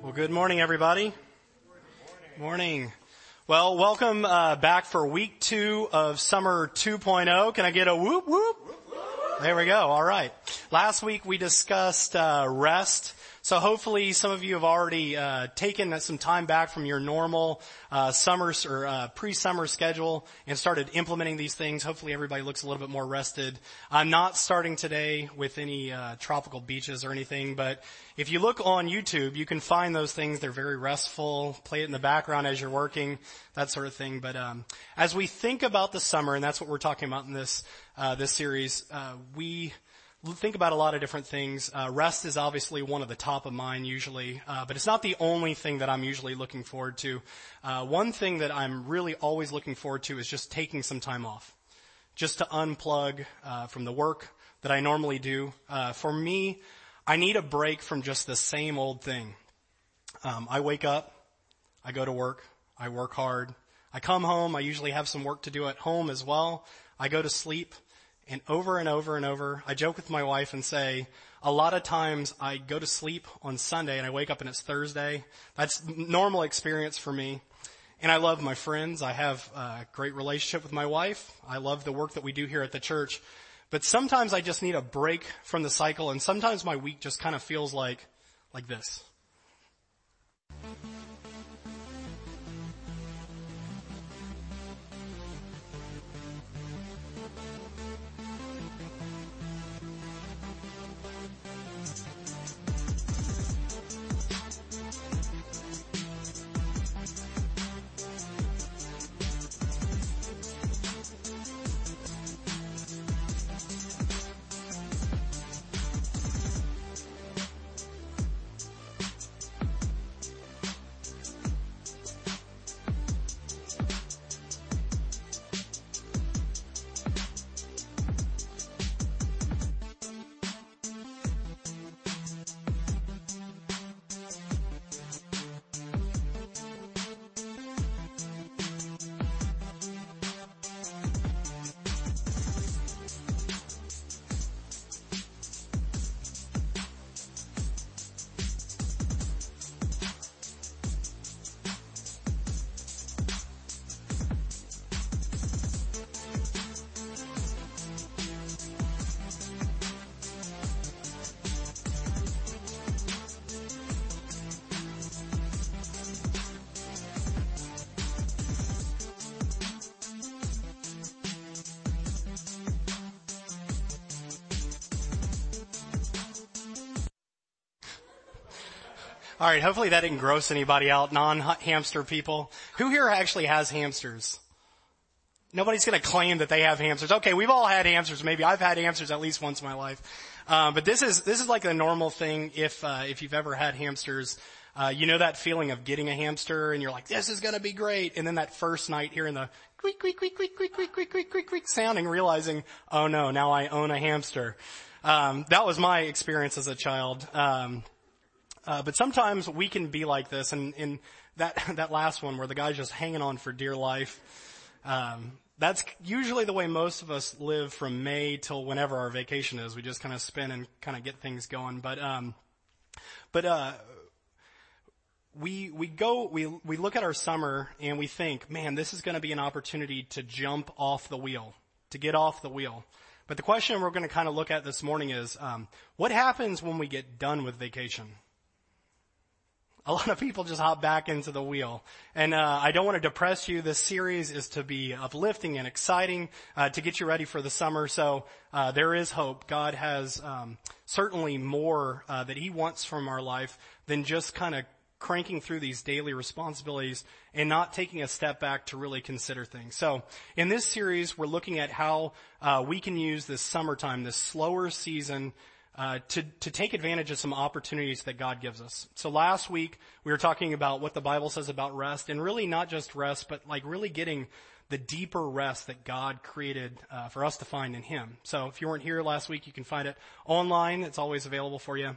Well, good morning, everybody. Good Morning. Well, welcome uh, back for week two of summer 2.0. Can I get a whoop whoop? There we go. All right. Last week we discussed uh, rest so hopefully some of you have already uh, taken some time back from your normal uh, summer or uh, pre-summer schedule and started implementing these things. Hopefully everybody looks a little bit more rested. I'm not starting today with any uh, tropical beaches or anything, but if you look on YouTube, you can find those things. They're very restful. Play it in the background as you're working, that sort of thing. But um, as we think about the summer, and that's what we're talking about in this uh, this series, uh, we think about a lot of different things. Uh, rest is obviously one of the top of mind usually, uh, but it's not the only thing that I'm usually looking forward to. Uh, one thing that I'm really always looking forward to is just taking some time off, just to unplug uh, from the work that I normally do. Uh, for me, I need a break from just the same old thing. Um, I wake up, I go to work, I work hard, I come home. I usually have some work to do at home as well. I go to sleep. And over and over and over, I joke with my wife and say, a lot of times I go to sleep on Sunday and I wake up and it's Thursday. That's normal experience for me. And I love my friends. I have a great relationship with my wife. I love the work that we do here at the church. But sometimes I just need a break from the cycle and sometimes my week just kind of feels like, like this. All right, hopefully that didn't gross anybody out, non-hamster people. Who here actually has hamsters? Nobody's going to claim that they have hamsters. Okay, we've all had hamsters. Maybe I've had hamsters at least once in my life. Um, but this is this is like a normal thing. If uh, if you've ever had hamsters, uh, you know that feeling of getting a hamster and you're like, this is going to be great. And then that first night hearing the quick, quick, quick, quick, quick, quick, quick, quick, quick, quick sounding, realizing, oh no, now I own a hamster. Um, that was my experience as a child. Um, uh, but sometimes we can be like this, and in that that last one where the guy's just hanging on for dear life. Um, that's usually the way most of us live from May till whenever our vacation is. We just kind of spin and kind of get things going. But um, but uh, we we go we we look at our summer and we think, man, this is going to be an opportunity to jump off the wheel, to get off the wheel. But the question we're going to kind of look at this morning is, um, what happens when we get done with vacation? A lot of people just hop back into the wheel. And uh, I don't want to depress you. This series is to be uplifting and exciting uh, to get you ready for the summer. So uh, there is hope. God has um, certainly more uh, that He wants from our life than just kind of cranking through these daily responsibilities and not taking a step back to really consider things. So in this series, we're looking at how uh, we can use this summertime, this slower season uh, to to take advantage of some opportunities that God gives us. So last week we were talking about what the Bible says about rest, and really not just rest, but like really getting the deeper rest that God created uh, for us to find in Him. So if you weren't here last week, you can find it online. It's always available for you.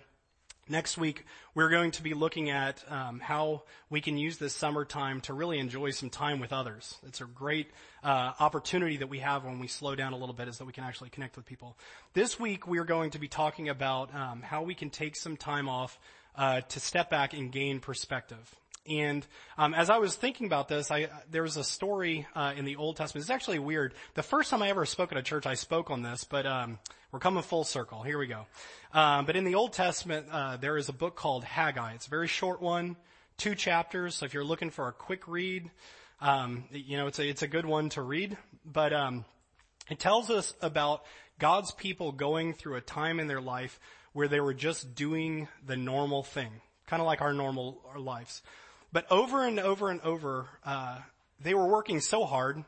Next week, we're going to be looking at um, how we can use this summertime to really enjoy some time with others. It's a great uh, opportunity that we have when we slow down a little bit, is that we can actually connect with people. This week, we're going to be talking about um, how we can take some time off uh, to step back and gain perspective. And um, as I was thinking about this, I, there was a story uh, in the Old Testament. It's actually weird. The first time I ever spoke at a church, I spoke on this, but um, we're coming full circle. Here we go. Um, but in the Old Testament, uh, there is a book called Haggai. It's a very short one, two chapters. So if you're looking for a quick read, um, you know it's a it's a good one to read. But um, it tells us about God's people going through a time in their life where they were just doing the normal thing, kind of like our normal our lives. But over and over and over, uh, they were working so hard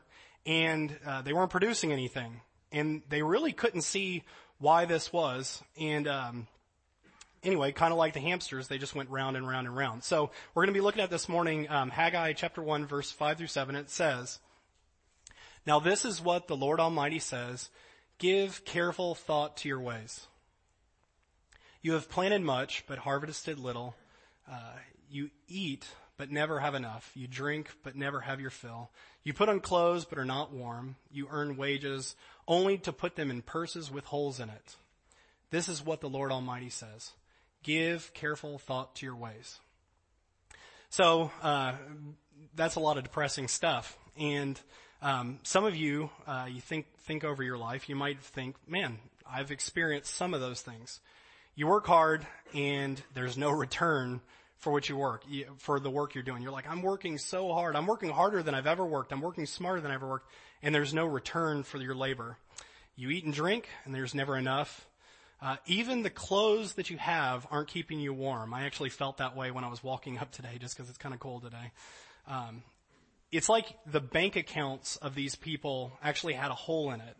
and uh, they weren't producing anything. And they really couldn't see why this was. And um, anyway, kind of like the hamsters, they just went round and round and round. So we're going to be looking at this morning um, Haggai chapter 1, verse 5 through 7. It says, Now this is what the Lord Almighty says, Give careful thought to your ways. You have planted much, but harvested little. Uh, you eat, but never have enough. You drink, but never have your fill. You put on clothes, but are not warm. You earn wages, only to put them in purses with holes in it. This is what the Lord Almighty says. Give careful thought to your ways. So, uh, that's a lot of depressing stuff. And, um, some of you, uh, you think, think over your life, you might think, man, I've experienced some of those things. You work hard and there's no return for what you work, for the work you're doing. You're like, I'm working so hard. I'm working harder than I've ever worked. I'm working smarter than I've ever worked. And there's no return for your labor. You eat and drink and there's never enough. Uh, even the clothes that you have aren't keeping you warm. I actually felt that way when I was walking up today just because it's kind of cold today. Um, it's like the bank accounts of these people actually had a hole in it.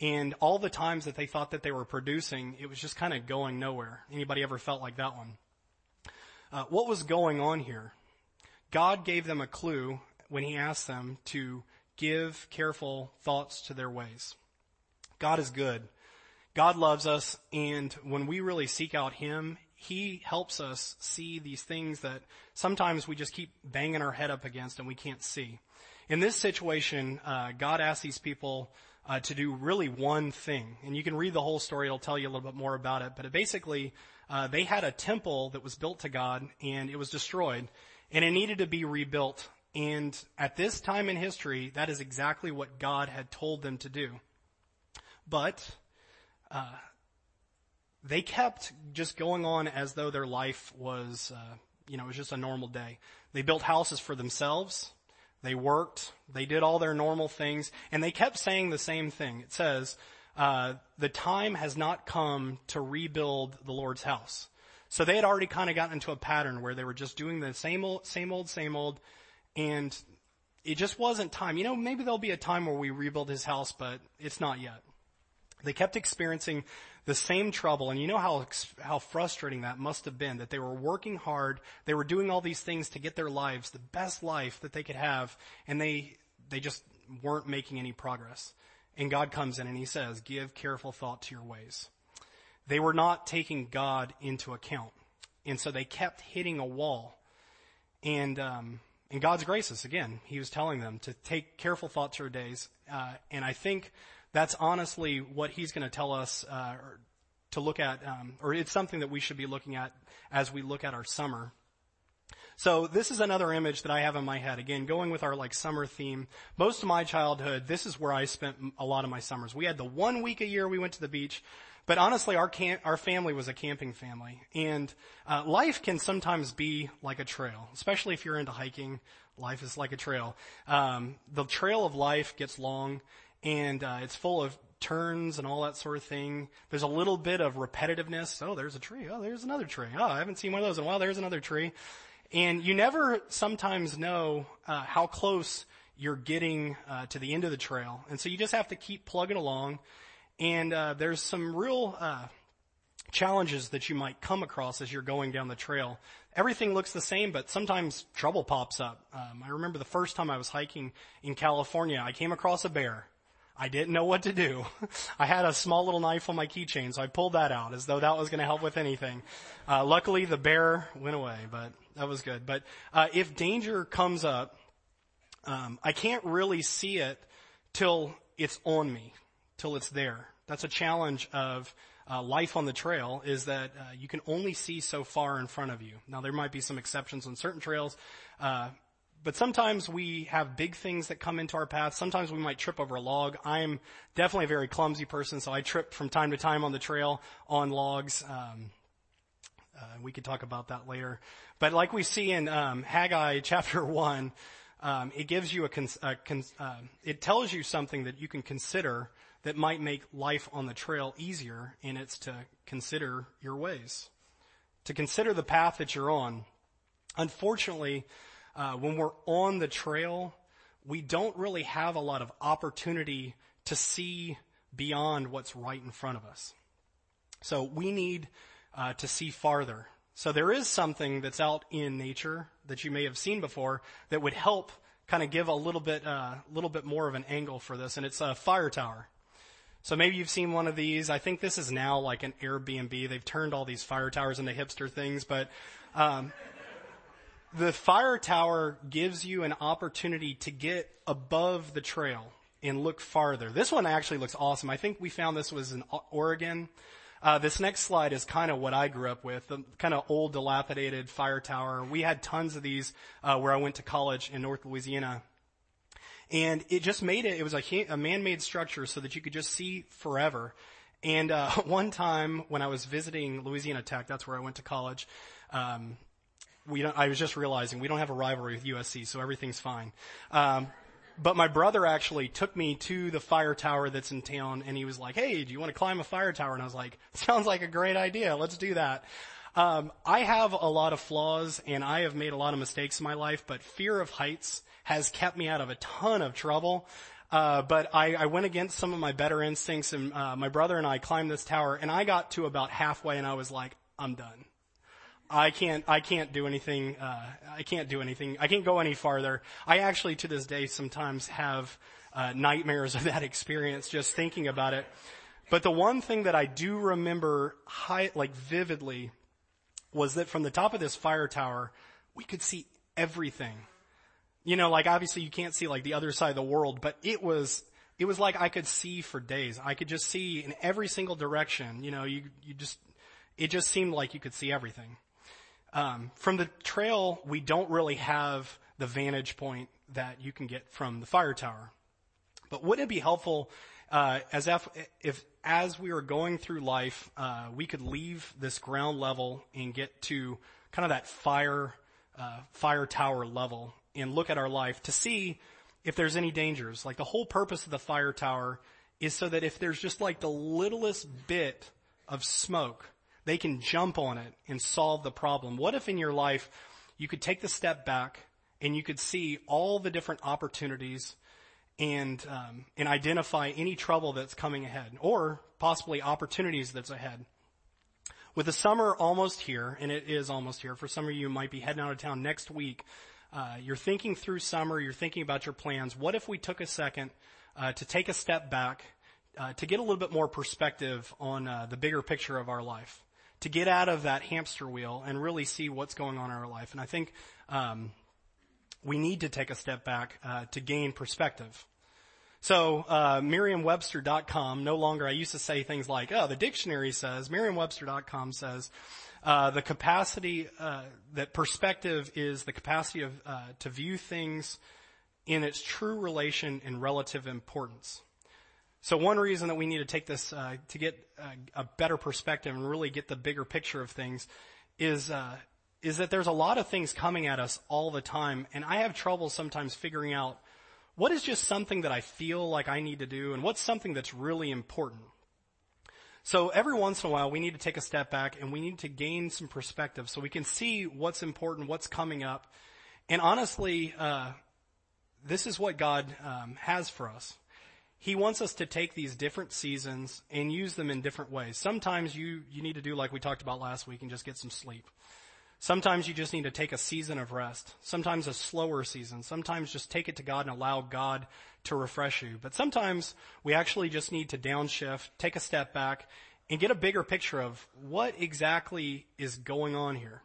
And all the times that they thought that they were producing, it was just kind of going nowhere. Anybody ever felt like that one? Uh, what was going on here? God gave them a clue when he asked them to give careful thoughts to their ways. God is good. God loves us, and when we really seek out Him, He helps us see these things that sometimes we just keep banging our head up against and we can't see. In this situation, uh, God asked these people uh, to do really one thing, and you can read the whole story; it'll tell you a little bit more about it. But it basically, uh, they had a temple that was built to God and it was destroyed and it needed to be rebuilt. And at this time in history, that is exactly what God had told them to do. But, uh, they kept just going on as though their life was, uh, you know, it was just a normal day. They built houses for themselves. They worked. They did all their normal things. And they kept saying the same thing. It says, uh, the time has not come to rebuild the Lord's house. So they had already kind of gotten into a pattern where they were just doing the same old, same old, same old, and it just wasn't time. You know, maybe there'll be a time where we rebuild his house, but it's not yet. They kept experiencing the same trouble, and you know how how frustrating that must have been. That they were working hard, they were doing all these things to get their lives the best life that they could have, and they they just weren't making any progress. And God comes in and he says, give careful thought to your ways. They were not taking God into account. And so they kept hitting a wall. And, um, in God's graces, again, he was telling them to take careful thought to your days. Uh, and I think that's honestly what he's going to tell us, uh, to look at, um, or it's something that we should be looking at as we look at our summer. So this is another image that I have in my head. Again, going with our like summer theme. Most of my childhood, this is where I spent a lot of my summers. We had the one week a year we went to the beach. But honestly, our camp, our family was a camping family, and uh, life can sometimes be like a trail, especially if you're into hiking. Life is like a trail. Um, the trail of life gets long, and uh, it's full of turns and all that sort of thing. There's a little bit of repetitiveness. Oh, there's a tree. Oh, there's another tree. Oh, I haven't seen one of those in a while. There's another tree. And you never sometimes know uh, how close you're getting uh, to the end of the trail, and so you just have to keep plugging along. And uh, there's some real uh, challenges that you might come across as you're going down the trail. Everything looks the same, but sometimes trouble pops up. Um, I remember the first time I was hiking in California, I came across a bear. I didn't know what to do. I had a small little knife on my keychain, so I pulled that out as though that was going to help with anything. Uh, luckily, the bear went away, but that was good. But uh, if danger comes up, um, I can't really see it till it's on me, till it's there. That's a challenge of uh, life on the trail is that uh, you can only see so far in front of you. Now there might be some exceptions on certain trails, uh, but sometimes we have big things that come into our path. Sometimes we might trip over a log. I'm definitely a very clumsy person, so I trip from time to time on the trail on logs. Um, uh, we could talk about that later. But like we see in um, Haggai chapter one, um, it gives you a, cons- a cons- uh, it tells you something that you can consider that might make life on the trail easier, and it's to consider your ways, to consider the path that you're on. Unfortunately, uh, when we're on the trail, we don't really have a lot of opportunity to see beyond what's right in front of us. So we need uh, to see farther. So there is something that's out in nature that you may have seen before that would help kind of give a little bit, a uh, little bit more of an angle for this, and it's a fire tower. So maybe you've seen one of these. I think this is now like an Airbnb. They've turned all these fire towers into hipster things, but um, the fire tower gives you an opportunity to get above the trail and look farther. This one actually looks awesome. I think we found this was in Oregon. Uh, this next slide is kind of what I grew up with, the kind of old dilapidated fire tower. We had tons of these uh, where I went to college in North Louisiana. And it just made it, it was a, a man-made structure so that you could just see forever. And uh, one time when I was visiting Louisiana Tech, that's where I went to college, um, we don't, I was just realizing we don't have a rivalry with USC, so everything's fine. Um, but my brother actually took me to the fire tower that's in town and he was like, Hey, do you want to climb a fire tower? And I was like, sounds like a great idea. Let's do that. Um, I have a lot of flaws and I have made a lot of mistakes in my life, but fear of heights has kept me out of a ton of trouble. Uh, but I, I went against some of my better instincts and uh, my brother and I climbed this tower and I got to about halfway and I was like, I'm done. I can't, I can't do anything, uh, I can't do anything, I can't go any farther. I actually to this day sometimes have, uh, nightmares of that experience just thinking about it. But the one thing that I do remember high, like vividly was that from the top of this fire tower, we could see everything. You know, like obviously you can't see like the other side of the world, but it was, it was like I could see for days. I could just see in every single direction. You know, you, you just, it just seemed like you could see everything. Um, from the trail, we don't really have the vantage point that you can get from the fire tower. But wouldn't it be helpful uh, as if, if, as we are going through life, uh, we could leave this ground level and get to kind of that fire uh, fire tower level and look at our life to see if there's any dangers. Like the whole purpose of the fire tower is so that if there's just like the littlest bit of smoke they can jump on it and solve the problem. What if in your life you could take the step back and you could see all the different opportunities and um, and identify any trouble that's coming ahead or possibly opportunities that's ahead. With the summer almost here, and it is almost here. For some of you, might be heading out of town next week. Uh, you're thinking through summer. You're thinking about your plans. What if we took a second uh, to take a step back uh, to get a little bit more perspective on uh, the bigger picture of our life? To get out of that hamster wheel and really see what's going on in our life. And I think um, we need to take a step back uh, to gain perspective. So uh, Merriam-Webster.com no longer. I used to say things like, "Oh, the dictionary says." Merriam-Webster.com says uh, the capacity uh, that perspective is the capacity of uh, to view things in its true relation and relative importance. So one reason that we need to take this uh, to get a, a, better perspective and really get the bigger picture of things is uh, is that there's a lot of things coming at us all the time, and I have trouble sometimes figuring out what is just something that I feel like I need to do, and what's something that's really important. So every once in a while, we need to take a step back and we need to gain some perspective so we can see what's important, what's coming up, and honestly, uh, this is what God um, has for us. He wants us to take these different seasons and use them in different ways. Sometimes you, you need to do like we talked about last week and just get some sleep. Sometimes you just need to take a season of rest. Sometimes a slower season. Sometimes just take it to God and allow God to refresh you. But sometimes we actually just need to downshift, take a step back, and get a bigger picture of what exactly is going on here.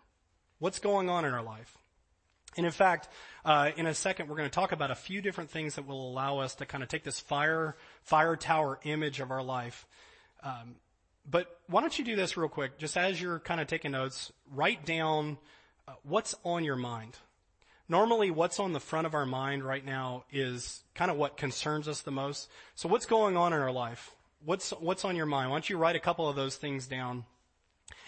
What's going on in our life? And in fact, uh, in a second, we're going to talk about a few different things that will allow us to kind of take this fire fire tower image of our life, um, but why don't you do this real quick? Just as you're kind of taking notes, write down uh, what's on your mind. Normally what's on the front of our mind right now is kind of what concerns us the most. So what's going on in our life? What's, what's on your mind? Why don't you write a couple of those things down?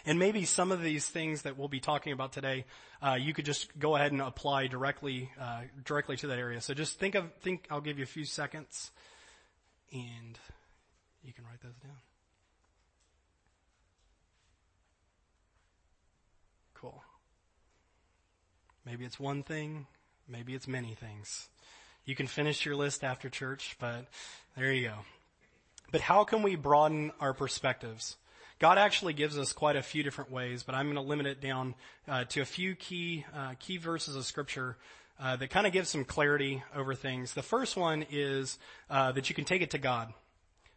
And maybe some of these things that we'll be talking about today, uh, you could just go ahead and apply directly, uh, directly to that area. So just think of, think, I'll give you a few seconds and you can write those down. Cool. Maybe it's one thing, maybe it's many things. You can finish your list after church, but there you go. But how can we broaden our perspectives? God actually gives us quite a few different ways, but I'm going to limit it down uh, to a few key uh, key verses of Scripture uh, that kind of give some clarity over things. The first one is uh, that you can take it to God.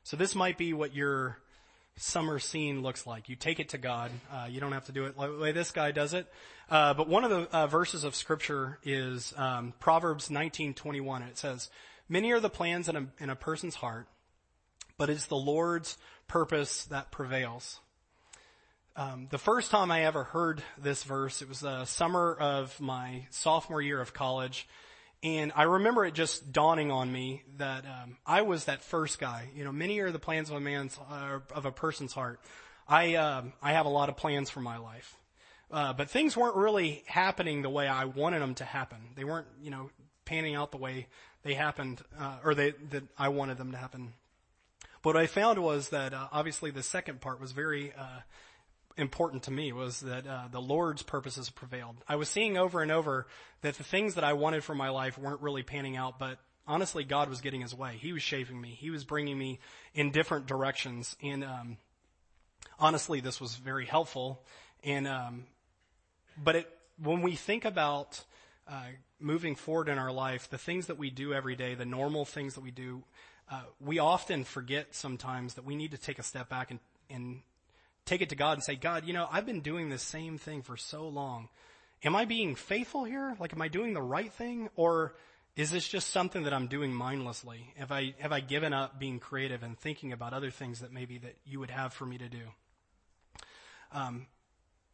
So this might be what your summer scene looks like. You take it to God. Uh, you don't have to do it the way this guy does it. Uh, but one of the verses of Scripture is um, Proverbs 19:21. It says, "Many are the plans in a, in a person's heart." but it's the Lord's purpose that prevails. Um, the first time I ever heard this verse, it was the summer of my sophomore year of college, and I remember it just dawning on me that um, I was that first guy. You know, many are the plans of a man's uh, of a person's heart. I um, I have a lot of plans for my life, uh, but things weren't really happening the way I wanted them to happen. They weren't, you know, panning out the way they happened, uh, or they that I wanted them to happen. What I found was that uh, obviously the second part was very uh, important to me was that uh, the Lord's purposes prevailed. I was seeing over and over that the things that I wanted for my life weren't really panning out, but honestly, God was getting His way. He was shaping me. He was bringing me in different directions, and um, honestly, this was very helpful. And um, but it, when we think about uh, moving forward in our life, the things that we do every day, the normal things that we do, uh, we often forget sometimes that we need to take a step back and, and take it to God and say, God, you know, I've been doing the same thing for so long. Am I being faithful here? Like, am I doing the right thing? Or is this just something that I'm doing mindlessly? Have I, have I given up being creative and thinking about other things that maybe that you would have for me to do? Um,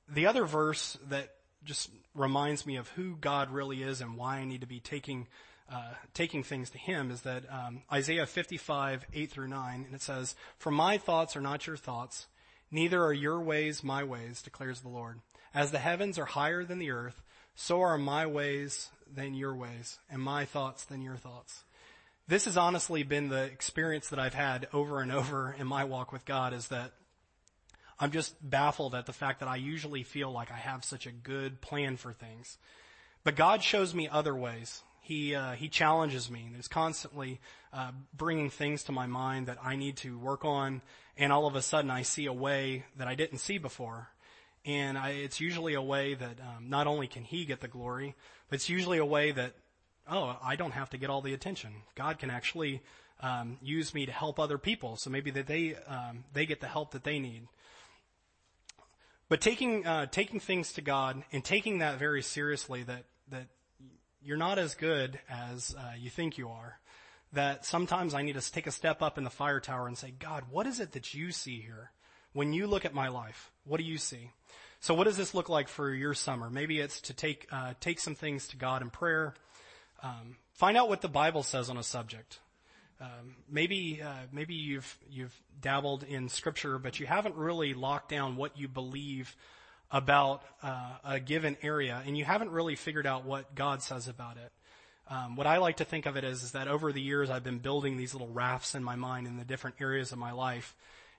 the other verse that just reminds me of who God really is and why I need to be taking uh, taking things to him is that um, Isaiah 55, 8 through 9, and it says, For my thoughts are not your thoughts, neither are your ways my ways, declares the Lord. As the heavens are higher than the earth, so are my ways than your ways, and my thoughts than your thoughts. This has honestly been the experience that I've had over and over in my walk with God is that I'm just baffled at the fact that I usually feel like I have such a good plan for things. But God shows me other ways he uh, he challenges me. There's constantly uh, bringing things to my mind that I need to work on, and all of a sudden I see a way that I didn't see before. And I, it's usually a way that um, not only can He get the glory, but it's usually a way that oh I don't have to get all the attention. God can actually um, use me to help other people, so maybe that they um, they get the help that they need. But taking uh, taking things to God and taking that very seriously, that that you're not as good as uh, you think you are. That sometimes I need to take a step up in the fire tower and say, God, what is it that you see here? When you look at my life, what do you see? So what does this look like for your summer? Maybe it's to take, uh, take some things to God in prayer. Um, find out what the Bible says on a subject. Um, maybe uh, maybe you've you've dabbled in scripture, but you haven't really locked down what you believe about uh, a given area, and you haven't really figured out what God says about it. Um, what I like to think of it as is that over the years I've been building these little rafts in my mind in the different areas of my life,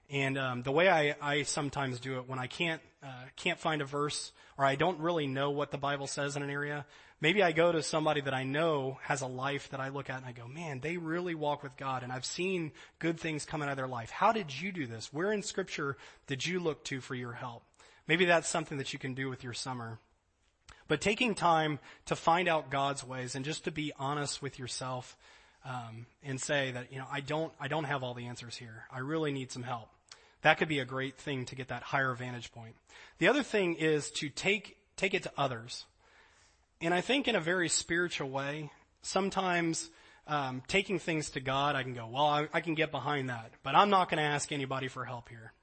and um, the way I, I sometimes do it when I can't uh, can't find a verse or I don't really know what the Bible says in an area, maybe I go to somebody that I know has a life that I look at and I go, man, they really walk with God, and I've seen good things come out of their life. How did you do this? Where in Scripture did you look to for your help? Maybe that's something that you can do with your summer. But taking time to find out God's ways and just to be honest with yourself um, and say that you know I don't I don't have all the answers here. I really need some help. That could be a great thing to get that higher vantage point. The other thing is to take take it to others, and I think in a very spiritual way. Sometimes um, taking things to God, I can go, well, I, I can get behind that, but I'm not going to ask anybody for help here.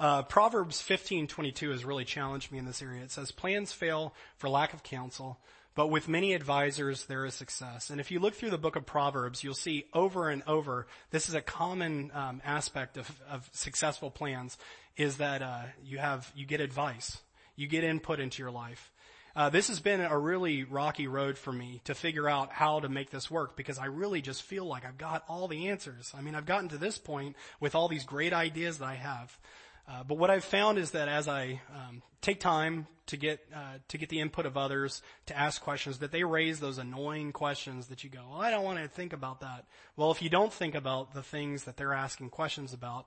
Uh, Proverbs 15:22 has really challenged me in this area. It says, "Plans fail for lack of counsel, but with many advisors there is success." And if you look through the book of Proverbs, you'll see over and over this is a common um, aspect of, of, successful plans is that uh, you have you get advice, you get input into your life. Uh, this has been a really rocky road for me to figure out how to make this work because I really just feel like I've got all the answers. I mean, I've gotten to this point with all these great ideas that I have. Uh, but what I've found is that as I um, take time to get uh, to get the input of others, to ask questions, that they raise those annoying questions that you go, well, I don't want to think about that. Well, if you don't think about the things that they're asking questions about,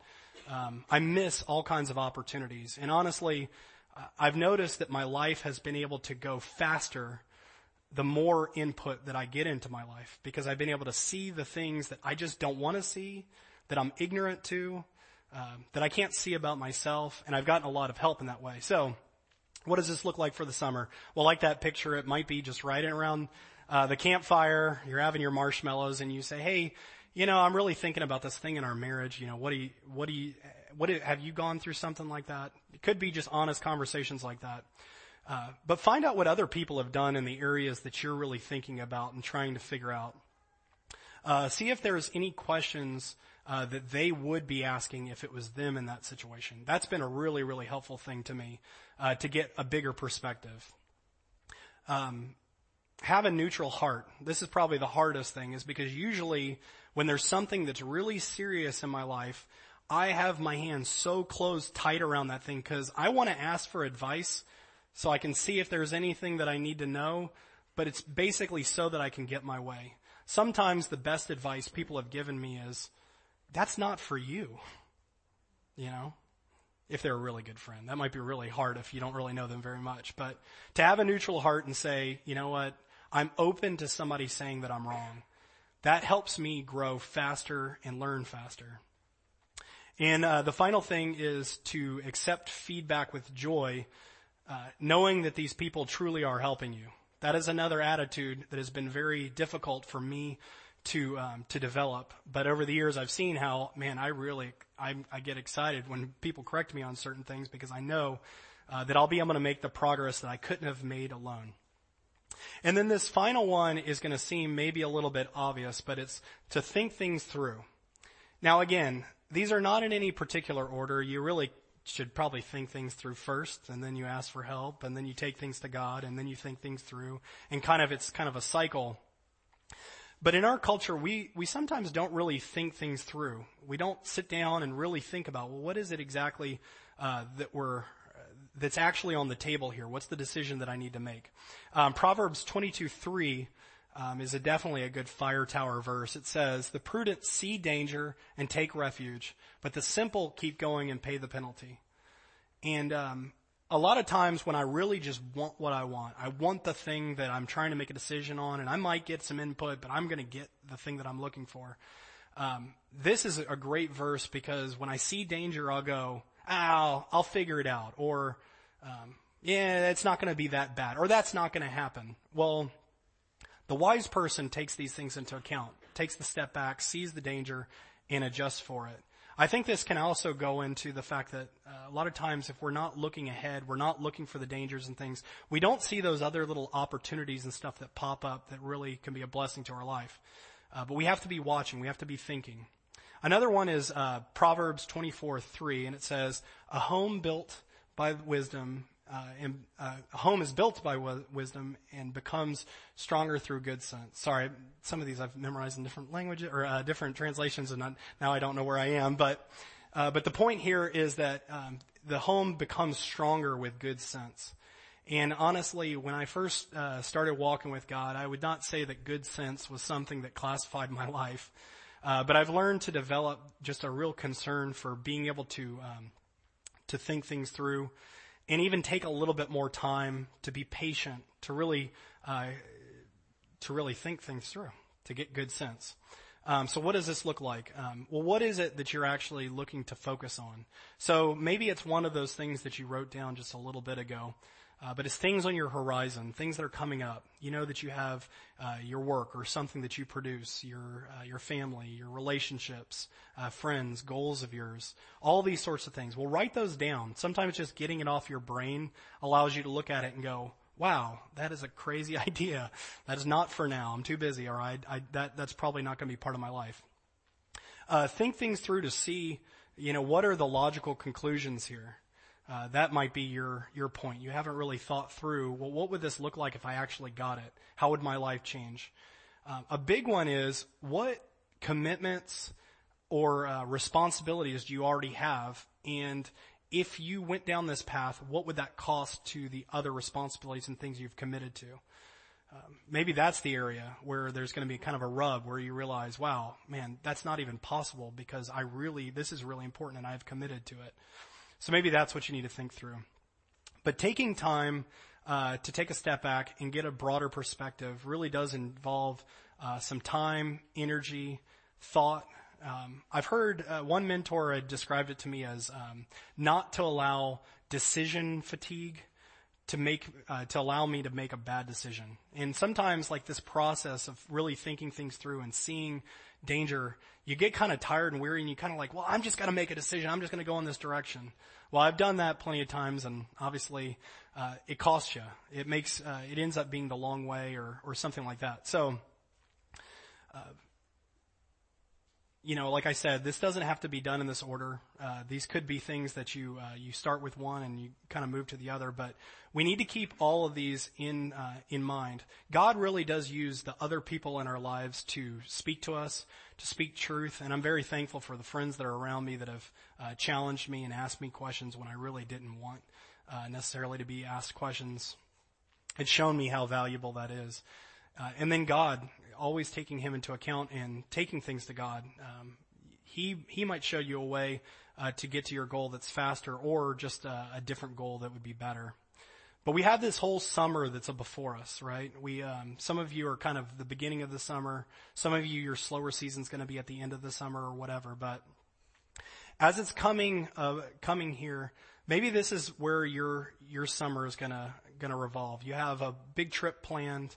um, I miss all kinds of opportunities. And honestly, I've noticed that my life has been able to go faster the more input that I get into my life because I've been able to see the things that I just don't want to see, that I'm ignorant to, uh, that I can't see about myself, and I've gotten a lot of help in that way. So, what does this look like for the summer? Well, like that picture, it might be just right around uh, the campfire. You're having your marshmallows, and you say, "Hey, you know, I'm really thinking about this thing in our marriage. You know, what do you, what do you, what do, have you gone through something like that? It could be just honest conversations like that. Uh, but find out what other people have done in the areas that you're really thinking about and trying to figure out. Uh, see if there's any questions uh, that they would be asking if it was them in that situation. That's been a really, really helpful thing to me uh, to get a bigger perspective. Um, have a neutral heart. This is probably the hardest thing, is because usually when there's something that's really serious in my life, I have my hands so closed tight around that thing because I want to ask for advice so I can see if there's anything that I need to know, but it's basically so that I can get my way. Sometimes the best advice people have given me is, that's not for you. You know? If they're a really good friend. That might be really hard if you don't really know them very much. But to have a neutral heart and say, you know what? I'm open to somebody saying that I'm wrong. That helps me grow faster and learn faster. And uh, the final thing is to accept feedback with joy, uh, knowing that these people truly are helping you. That is another attitude that has been very difficult for me to um, to develop. But over the years, I've seen how, man, I really I, I get excited when people correct me on certain things because I know uh, that I'll be able to make the progress that I couldn't have made alone. And then this final one is going to seem maybe a little bit obvious, but it's to think things through. Now again, these are not in any particular order. You really should probably think things through first, and then you ask for help, and then you take things to God, and then you think things through, and kind of it's kind of a cycle. But in our culture, we, we sometimes don't really think things through. We don't sit down and really think about, well, what is it exactly uh, that we're that's actually on the table here? What's the decision that I need to make? Um, Proverbs 22, 3 um, is a definitely a good fire tower verse. It says, "The prudent see danger and take refuge, but the simple keep going and pay the penalty." And um, a lot of times when I really just want what I want, I want the thing that I'm trying to make a decision on, and I might get some input, but I'm going to get the thing that I'm looking for. Um, this is a great verse because when I see danger, I'll go, "I'll I'll figure it out," or um, "Yeah, it's not going to be that bad," or "That's not going to happen." Well the wise person takes these things into account, takes the step back, sees the danger, and adjusts for it. I think this can also go into the fact that uh, a lot of times if we're not looking ahead, we're not looking for the dangers and things, we don't see those other little opportunities and stuff that pop up that really can be a blessing to our life. Uh, but we have to be watching. We have to be thinking. Another one is uh, Proverbs 24, 3, and it says, A home built by wisdom uh, and, uh, a home is built by wisdom and becomes stronger through good sense. Sorry, some of these I've memorized in different languages or uh, different translations, and not, now I don't know where I am. But uh, but the point here is that um, the home becomes stronger with good sense. And honestly, when I first uh, started walking with God, I would not say that good sense was something that classified my life. Uh, but I've learned to develop just a real concern for being able to um, to think things through and even take a little bit more time to be patient, to really, uh, to really think things through, to get good sense. Um, so what does this look like? Um, well, what is it that you're actually looking to focus on? So maybe it's one of those things that you wrote down just a little bit ago. Uh, but it's things on your horizon, things that are coming up. You know that you have uh, your work or something that you produce, your uh, your family, your relationships, uh, friends, goals of yours, all these sorts of things. Well, write those down. Sometimes just getting it off your brain allows you to look at it and go, "Wow, that is a crazy idea. That is not for now. I'm too busy, or I, I that that's probably not going to be part of my life." Uh, think things through to see, you know, what are the logical conclusions here. Uh, that might be your your point. You haven't really thought through. Well, what would this look like if I actually got it? How would my life change? Uh, a big one is what commitments or uh, responsibilities do you already have, and if you went down this path, what would that cost to the other responsibilities and things you've committed to? Um, maybe that's the area where there's going to be kind of a rub where you realize, wow, man, that's not even possible because I really, this is really important and I've committed to it. So maybe that's what you need to think through. But taking time uh, to take a step back and get a broader perspective really does involve uh, some time, energy, thought. Um, I've heard uh, one mentor had described it to me as um, not to allow decision fatigue to make uh, to allow me to make a bad decision. And sometimes, like this process of really thinking things through and seeing danger, you get kind of tired and weary, and you kind of like, well, I'm just going to make a decision. I'm just going to go in this direction. Well, I've done that plenty of times, and obviously, uh, it costs you. It makes uh, it ends up being the long way, or or something like that. So. Uh, you know, like I said, this doesn't have to be done in this order. Uh, these could be things that you uh, you start with one and you kind of move to the other. But we need to keep all of these in uh, in mind. God really does use the other people in our lives to speak to us, to speak truth, and I'm very thankful for the friends that are around me that have uh, challenged me and asked me questions when I really didn't want uh, necessarily to be asked questions. It's shown me how valuable that is. Uh, and then God, always taking Him into account and taking things to God. Um, he He might show you a way uh, to get to your goal that's faster, or just a, a, different goal that would be better. But we have this whole summer that's before us, right? We um, some of you are kind of the beginning of the summer. Some of you, your slower season's going to be at the end of the summer or whatever. But as it's coming uh, coming here, maybe this is where your your summer is gonna gonna revolve. You have a big trip planned.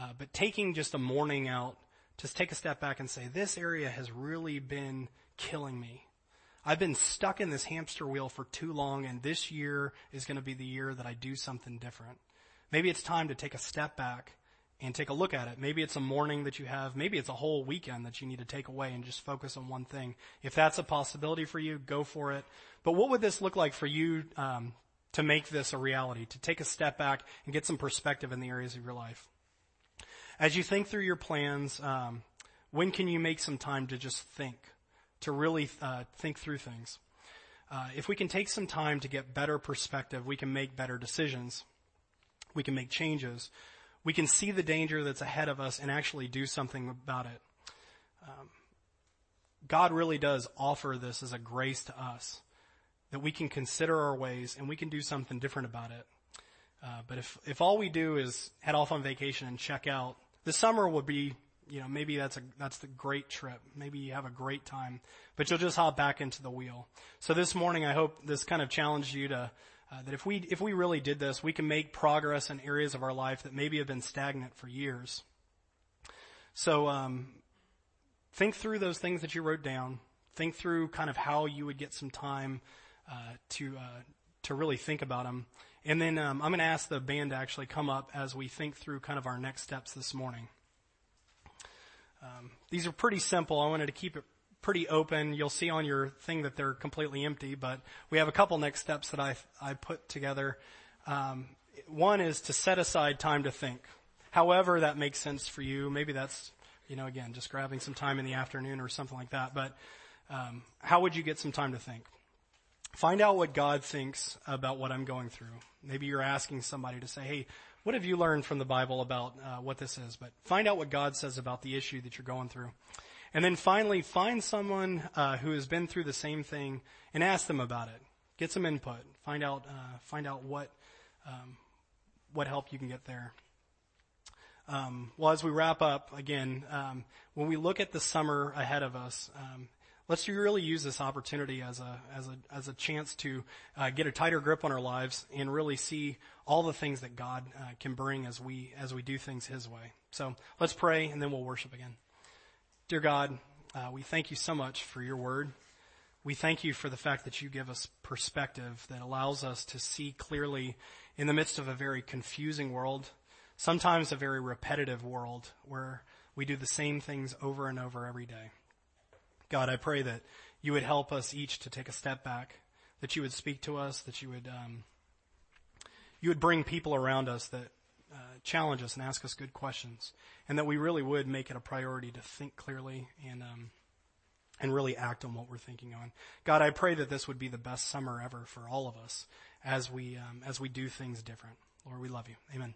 Uh, but taking just a morning out, just take a step back and say, this area has really been killing me. I've been stuck in this hamster wheel for too long and this year is going to be the year that I do something different. Maybe it's time to take a step back and take a look at it. Maybe it's a morning that you have. Maybe it's a whole weekend that you need to take away and just focus on one thing. If that's a possibility for you, go for it. But what would this look like for you um, to make this a reality? To take a step back and get some perspective in the areas of your life. As you think through your plans, um, when can you make some time to just think, to really uh, think through things? Uh, if we can take some time to get better perspective, we can make better decisions. We can make changes. We can see the danger that's ahead of us and actually do something about it. Um, God really does offer this as a grace to us that we can consider our ways and we can do something different about it. Uh, but if if all we do is head off on vacation and check out, the summer would be, you know, maybe that's a, that's the great trip. Maybe you have a great time, but you'll just hop back into the wheel. So this morning, I hope this kind of challenged you to, uh, that if we, if we really did this, we can make progress in areas of our life that maybe have been stagnant for years. So, um, think through those things that you wrote down. Think through kind of how you would get some time, uh, to, uh, to really think about them. And then um, I'm going to ask the band to actually come up as we think through kind of our next steps this morning. Um, these are pretty simple. I wanted to keep it pretty open. You'll see on your thing that they're completely empty, but we have a couple next steps that I I put together. Um, one is to set aside time to think. However, that makes sense for you. Maybe that's you know again just grabbing some time in the afternoon or something like that. But um, how would you get some time to think? Find out what God thinks about what I'm going through. Maybe you're asking somebody to say, hey, what have you learned from the Bible about uh, what this is? But find out what God says about the issue that you're going through. And then finally, find someone uh, who has been through the same thing and ask them about it. Get some input. Find out, uh, find out what, um, what help you can get there. Um, well, as we wrap up, again, um, when we look at the summer ahead of us, um, let's really use this opportunity as a as a as a chance to uh, get a tighter grip on our lives and really see all the things that God uh, can bring as we as we do things His way. So let's pray and then we'll worship again. Dear God, uh, we thank you so much for your word. We thank you for the fact that you give us perspective that allows us to see clearly in the midst of a very confusing world, sometimes a very repetitive world where we do the same things over and over every day. God, I pray that you would help us each to take a step back, that you would speak to us, that you would, um, you would bring people around us that uh, challenge us and ask us good questions, and that we really would make it a priority to think clearly and um, and really act on what we're thinking on. God, I pray that this would be the best summer ever for all of us as we um, as we do things different. Lord, we love you. Amen.